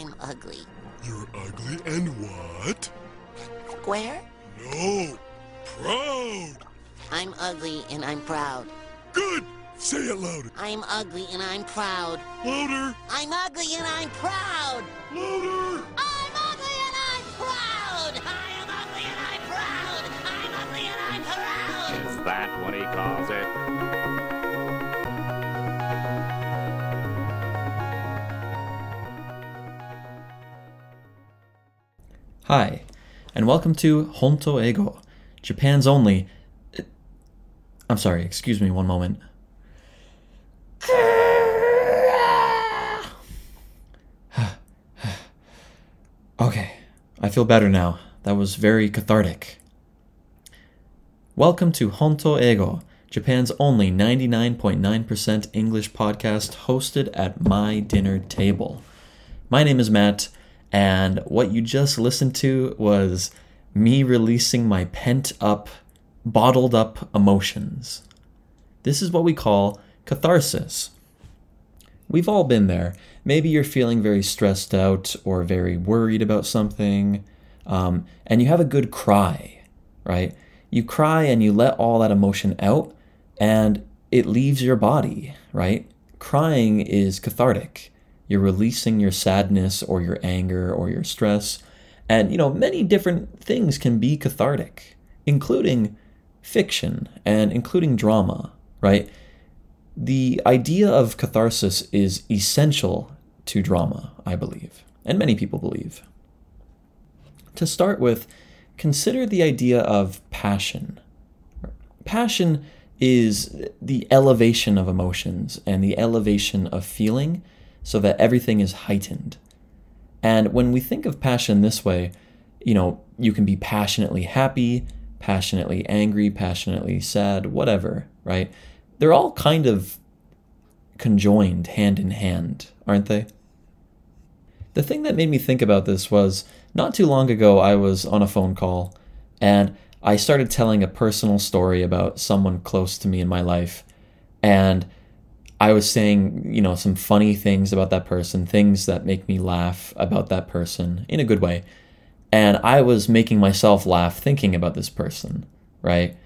I'm ugly. You're ugly and what? Square? No, proud. I'm ugly and I'm proud. Good. Say it louder. I'm ugly and I'm proud. Louder. I'm ugly and I'm proud. Louder. Hi, and welcome to Honto Eigo, Japan's only. I'm sorry, excuse me one moment. okay, I feel better now. That was very cathartic. Welcome to Honto Eigo, Japan's only 99.9% English podcast hosted at my dinner table. My name is Matt, and what you just listened to was me releasing my pent up, bottled up emotions. This is what we call catharsis. We've all been there. Maybe you're feeling very stressed out or very worried about something, um, and you have a good cry, right? You cry and you let all that emotion out, and it leaves your body, right? Crying is cathartic. You're releasing your sadness or your anger or your stress. And, you know, many different things can be cathartic, including fiction and including drama, right? The idea of catharsis is essential to drama, I believe, and many people believe. To start with, consider the idea of passion. Passion is the elevation of emotions and the elevation of feeling so that everything is heightened. And when we think of passion this way, you know, you can be passionately happy, passionately angry, passionately sad, whatever, right? They're all kind of conjoined hand in hand, aren't they? The thing that made me think about this was not too long ago, I was on a phone call and I started telling a personal story about someone close to me in my life. And I was saying, you know, some funny things about that person, things that make me laugh about that person in a good way. And I was making myself laugh thinking about this person, right?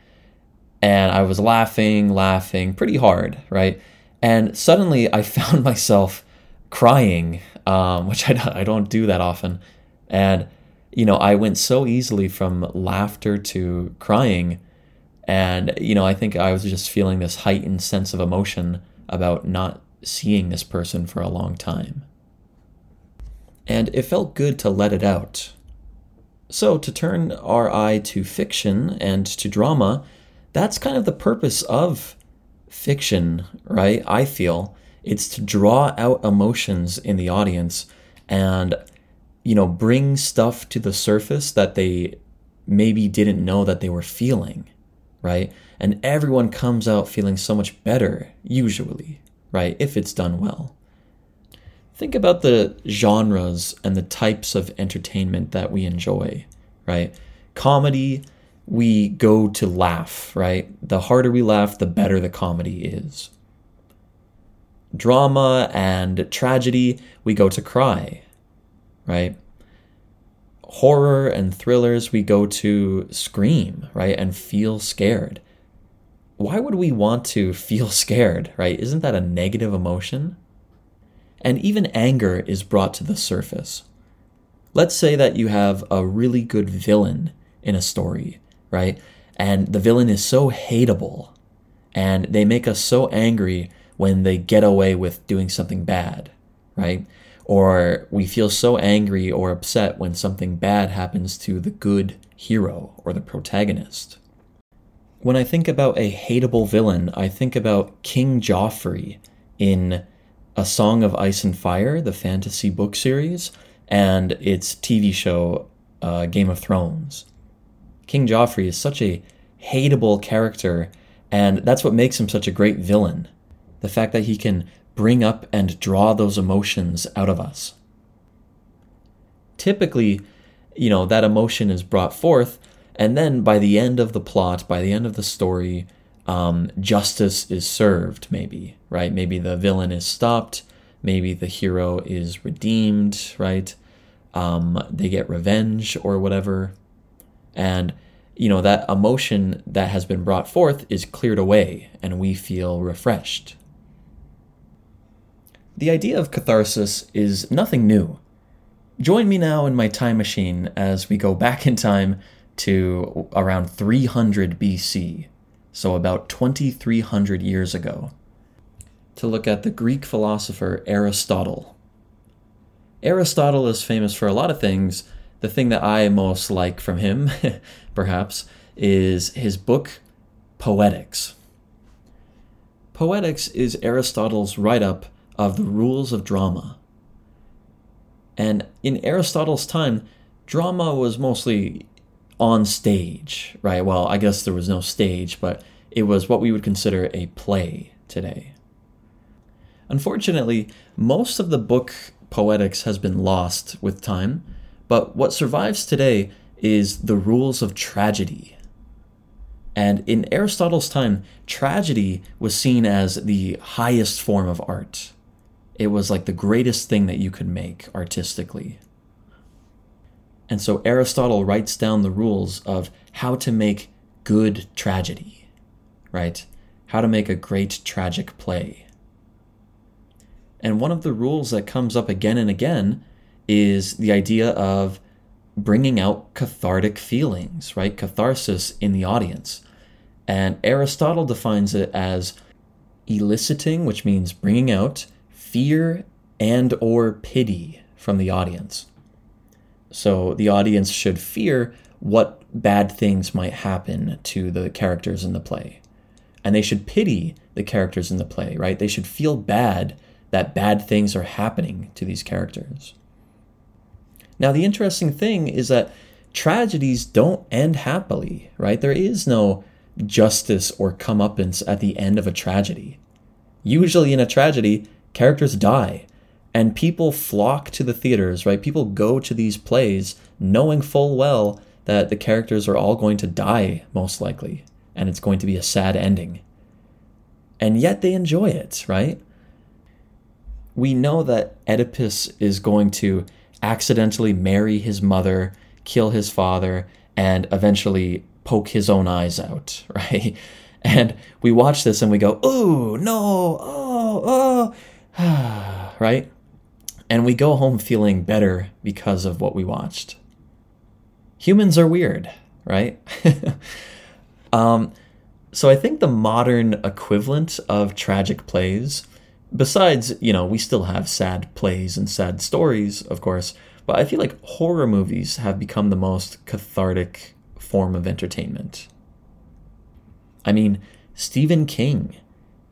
And I was laughing, laughing pretty hard, right? And suddenly I found myself crying, um, which I, don't, I don't do that often. And, you know, I went so easily from laughter to crying. And, you know, I think I was just feeling this heightened sense of emotion about not seeing this person for a long time. And it felt good to let it out. So, to turn our eye to fiction and to drama, that's kind of the purpose of fiction, right? I feel it's to draw out emotions in the audience and, you know, bring stuff to the surface that they maybe didn't know that they were feeling, right? And everyone comes out feeling so much better, usually, right? If it's done well. Think about the genres and the types of entertainment that we enjoy, right? Comedy, we go to laugh, right? The harder we laugh, the better the comedy is. Drama and tragedy, we go to cry, right? Horror and thrillers, we go to scream, right? And feel scared. Why would we want to feel scared, right? Isn't that a negative emotion? And even anger is brought to the surface. Let's say that you have a really good villain in a story, right? And the villain is so hateable, and they make us so angry when they get away with doing something bad, right? Or we feel so angry or upset when something bad happens to the good hero or the protagonist. When I think about a hateable villain, I think about King Joffrey in A Song of Ice and Fire, the fantasy book series, and its TV show, uh, Game of Thrones. King Joffrey is such a hateable character, and that's what makes him such a great villain. The fact that he can bring up and draw those emotions out of us. Typically, you know, that emotion is brought forth, and then by the end of the plot, by the end of the story, um, justice is served, maybe, right? Maybe the villain is stopped, maybe the hero is redeemed, right? Um, they get revenge or whatever. And, you know, that emotion that has been brought forth is cleared away and we feel refreshed. The idea of catharsis is nothing new. Join me now in my time machine as we go back in time to around 300 BC, so about 2300 years ago, to look at the Greek philosopher Aristotle. Aristotle is famous for a lot of things. The thing that I most like from him, perhaps, is his book Poetics. Poetics is Aristotle's write up of the rules of drama. And in Aristotle's time, drama was mostly on stage, right? Well, I guess there was no stage, but it was what we would consider a play today. Unfortunately, most of the book Poetics has been lost with time, but what survives today is the rules of tragedy. And in Aristotle's time, tragedy was seen as the highest form of art. It was like the greatest thing that you could make artistically. And so Aristotle writes down the rules of how to make good tragedy, right? How to make a great tragic play. And one of the rules that comes up again and again is the idea of bringing out cathartic feelings, right? Catharsis in the audience. And Aristotle defines it as eliciting, which means bringing out fear and or pity from the audience. So the audience should fear what bad things might happen to the characters in the play. And they should pity the characters in the play, right? They should feel bad that bad things are happening to these characters. Now, the interesting thing is that tragedies don't end happily, right? There is no justice or comeuppance at the end of a tragedy. Usually, in a tragedy, characters die and people flock to the theaters, right? People go to these plays knowing full well that the characters are all going to die, most likely, and it's going to be a sad ending. And yet they enjoy it, right? We know that Oedipus is going to accidentally marry his mother, kill his father, and eventually poke his own eyes out, right? And we watch this and we go, oh, no, oh, oh, right? and we go home feeling better because of what we watched. Humans are weird, right? um, so I think the modern equivalent of tragic plays, besides, you know, we still have sad plays and sad stories, of course, but I feel like horror movies have become the most cathartic form of entertainment. I mean, Stephen King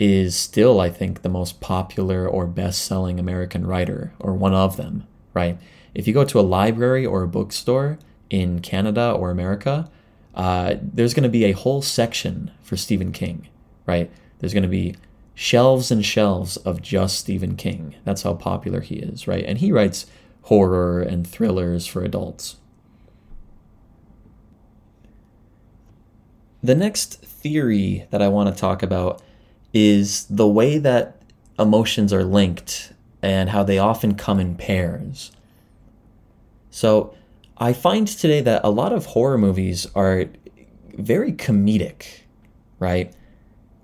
is still, I think, the most popular or best selling American writer, or one of them, right? If you go to a library or a bookstore in Canada or America, uh, there's going to be a whole section for Stephen King, right? There's going to be shelves and shelves of just Stephen King. That's how popular he is, right? And he writes horror and thrillers for adults. The next theory that I want to talk about is the way that emotions are linked and how they often come in pairs. So I find today that a lot of horror movies are very comedic, right?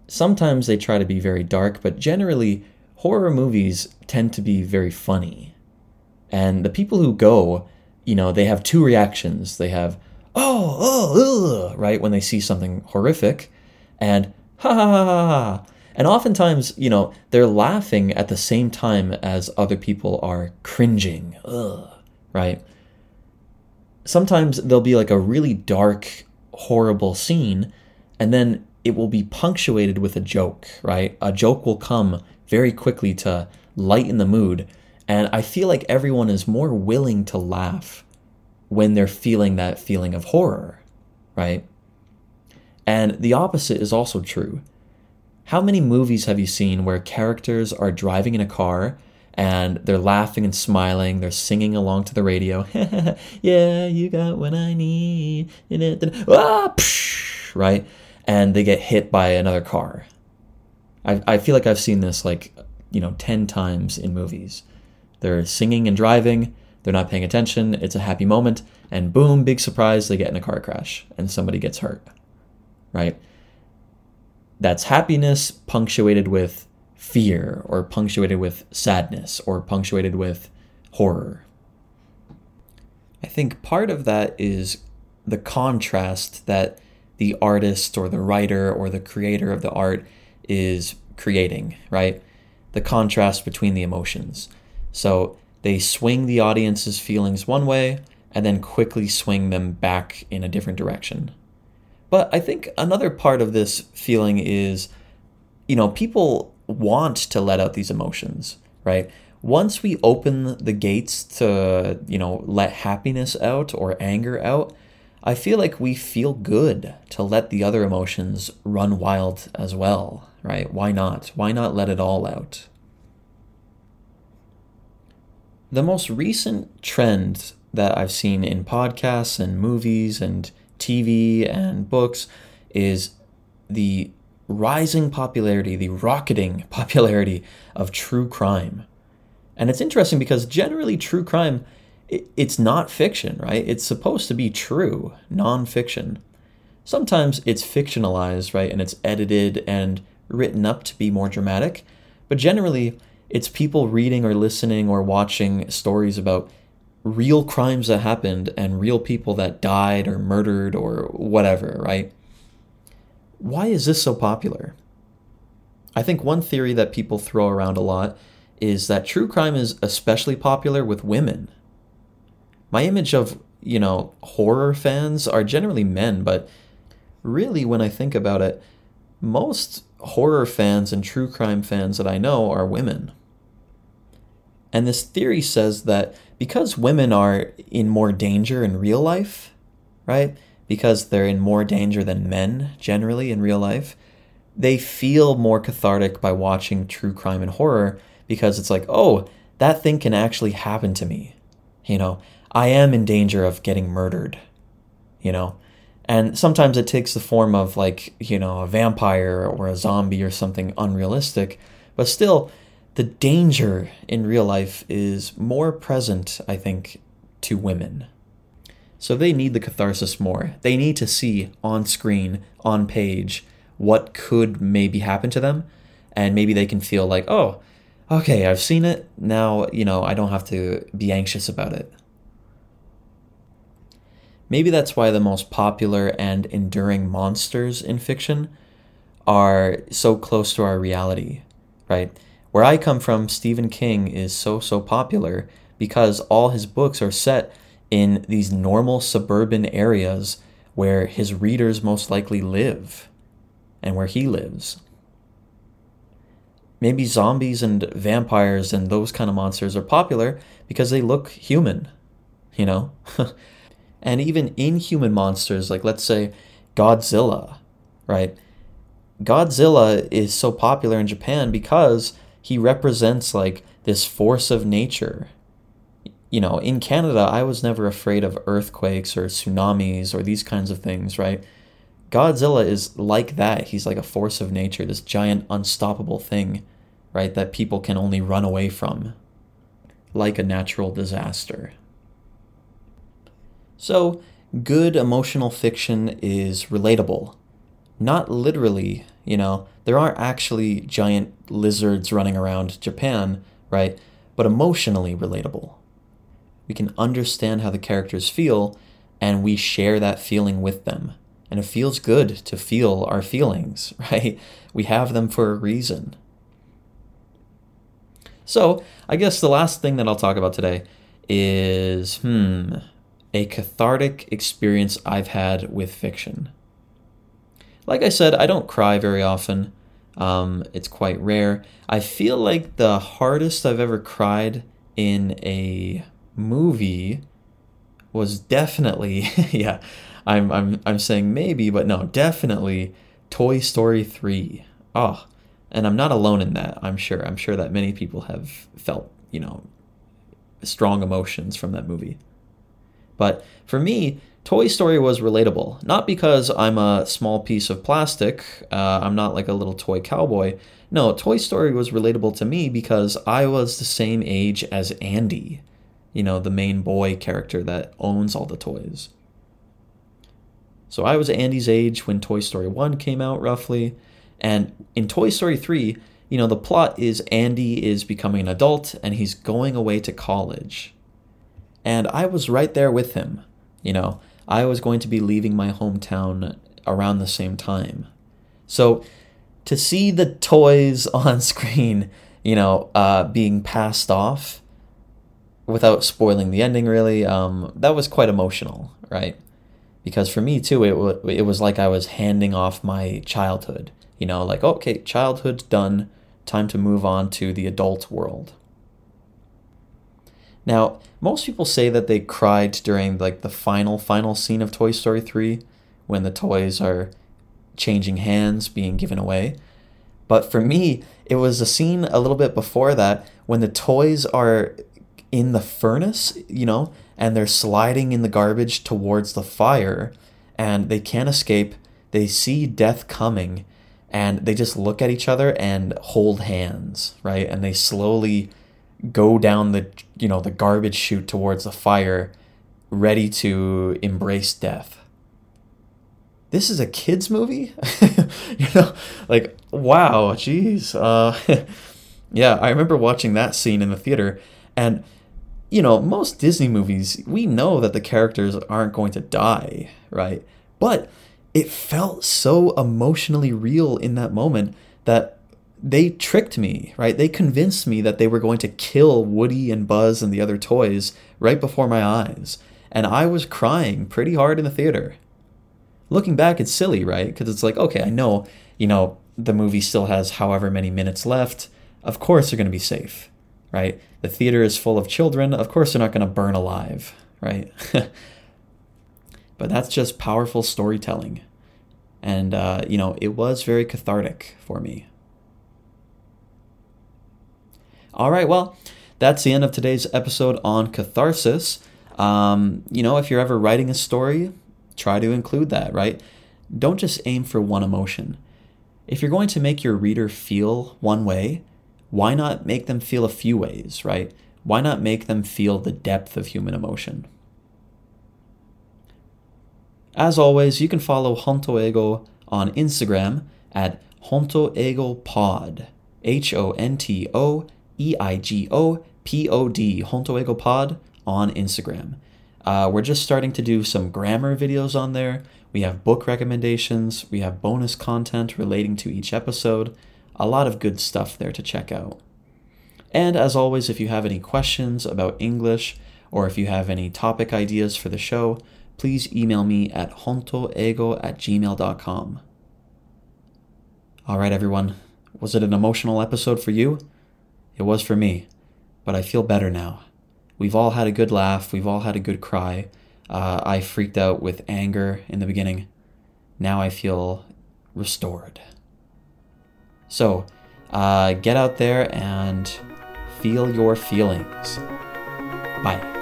Sometimes they try to be very dark, but generally, horror movies tend to be very funny. And the people who go, you know, they have two reactions. They have, oh, oh, ugh, right, when they see something horrific, and ha ha ha ha and oftentimes, you know, they're laughing at the same time as other people are cringing. Ugh, right? Sometimes there'll be like a really dark, horrible scene, and then it will be punctuated with a joke, right? A joke will come very quickly to lighten the mood. And I feel like everyone is more willing to laugh when they're feeling that feeling of horror, right? And the opposite is also true. How many movies have you seen where characters are driving in a car and they're laughing and smiling, they're singing along to the radio? yeah, you got what I need. Ah, psh, right? And they get hit by another car. I, I feel like I've seen this like you know, 10 times in movies. They're singing and driving, they're not paying attention, it's a happy moment, and boom, big surprise, they get in a car crash and somebody gets hurt. Right? That's happiness punctuated with fear, or punctuated with sadness, or punctuated with horror. I think part of that is the contrast that the artist or the writer or the creator of the art is creating, right? The contrast between the emotions. So they swing the audience's feelings one way and then quickly swing them back in a different direction. But I think another part of this feeling is, you know, people want to let out these emotions, right? Once we open the gates to, you know, let happiness out or anger out, I feel like we feel good to let the other emotions run wild as well, right? Why not? Why not let it all out? The most recent trend that I've seen in podcasts and movies and TV and books is the rising popularity, the rocketing popularity of true crime. And it's interesting because generally true crime it's not fiction, right? It's supposed to be true, nonfiction. Sometimes it's fictionalized, right? And it's edited and written up to be more dramatic. But generally, it's people reading or listening or watching stories about real crimes that happened and real people that died or murdered or whatever, right? Why is this so popular? I think one theory that people throw around a lot is that true crime is especially popular with women my image of, you know, horror fans are generally men, but really, when I think about it, most horror fans and true crime fans that I know are women. And this theory says that because women are in more danger in real life, right? Because they're in more danger than men generally in real life, they feel more cathartic by watching true crime and horror because it's like, oh, that thing can actually happen to me. You know, I am in danger of getting murdered, you know? And sometimes it takes the form of like, you know, a vampire or a zombie or something unrealistic, but still, the danger in real life is more present, I think, to women. So they need the catharsis more. They need to see on screen, on page, what could maybe happen to them. And maybe they can feel like, oh, okay, I've seen it. Now, you know, I don't have to be anxious about it. Maybe that's why the most popular and enduring monsters in fiction are so close to our reality, right? Where I come from, Stephen King is so, so popular because all his books are set in these normal suburban areas where his readers most likely live and where he lives. Maybe zombies and vampires and those kind of monsters are popular because they look human, you know? and even inhuman monsters, like let's say Godzilla, right? Godzilla is so popular in Japan because he represents like this force of nature. You know, in Canada, I was never afraid of earthquakes or tsunamis or these kinds of things, right? Godzilla is like that. He's like a force of nature, this giant, unstoppable thing, right? That people can only run away from, like a natural disaster. So, good emotional fiction is relatable. Not literally, you know, there aren't actually giant lizards running around Japan, right? But emotionally relatable. We can understand how the characters feel, and we share that feeling with them. And it feels good to feel our feelings, right? We have them for a reason. So, I guess the last thing that I'll talk about today is hmm, a cathartic experience I've had with fiction. Like I said, I don't cry very often. Um, it's quite rare. I feel like the hardest I've ever cried in a movie was definitely, yeah, I'm, I'm, I'm saying maybe, but no, definitely Toy Story 3. Oh, and I'm not alone in that, I'm sure. I'm sure that many people have felt, you know, strong emotions from that movie. But for me, Toy Story was relatable, not because I'm a small piece of plastic, uh, I'm not like a little toy cowboy. No, Toy Story was relatable to me because I was the same age as Andy, you know, the main boy character that owns all the toys. So I was Andy's age when Toy Story 1 came out, roughly. And in Toy Story 3, you know, the plot is Andy is becoming an adult and he's going away to college. And I was right there with him. You know, I was going to be leaving my hometown around the same time. So to see the toys on screen, you know, uh, being passed off without spoiling the ending, really, um, that was quite emotional, right? Because for me too, it w- it was like I was handing off my childhood. You know, like okay, childhood's done, time to move on to the adult world. Now, most people say that they cried during like the final final scene of Toy Story 3 when the toys are changing hands, being given away. But for me, it was a scene a little bit before that when the toys are in the furnace, you know, and they're sliding in the garbage towards the fire and they can't escape. They see death coming and they just look at each other and hold hands, right? And they slowly go down the you know the garbage chute towards the fire ready to embrace death. This is a kids movie? You know like wow jeez uh yeah i remember watching that scene in the theater and you know most disney movies we know that the characters aren't going to die right? But it felt so emotionally real in that moment that they tricked me, right? They convinced me that they were going to kill Woody and Buzz and the other toys right before my eyes. And I was crying pretty hard in the theater. Looking back, it's silly, right? Because it's like, okay, I know, you know, the movie still has however many minutes left. Of course they're going to be safe, right? The theater is full of children. Of course they're not going to burn alive, right? but that's just powerful storytelling. And, uh, you know, it was very cathartic for me. All right, well, that's the end of today's episode on catharsis. Um, you know, if you're ever writing a story, try to include that, right? Don't just aim for one emotion. If you're going to make your reader feel one way, why not make them feel a few ways, right? Why not make them feel the depth of human emotion? As always, you can follow Honto Eigo on Instagram at Honto Eigo Pod, H O N T O E I G O P O D, Honto Eigo Pod on Instagram. Uh, we're just starting to do some grammar videos on there. We have book recommendations, we have bonus content relating to each episode. A lot of good stuff there to check out. And as always, if you have any questions about English or if you have any topic ideas for the show, please email me at hontoeigo at gmail.com. All right, everyone. Was it an emotional episode for you? It was for me, but I feel better now. We've all had a good laugh, we've all had a good cry. Uh, I freaked out with anger in the beginning. Now I feel restored. So, uh, get out there and feel your feelings. Bye.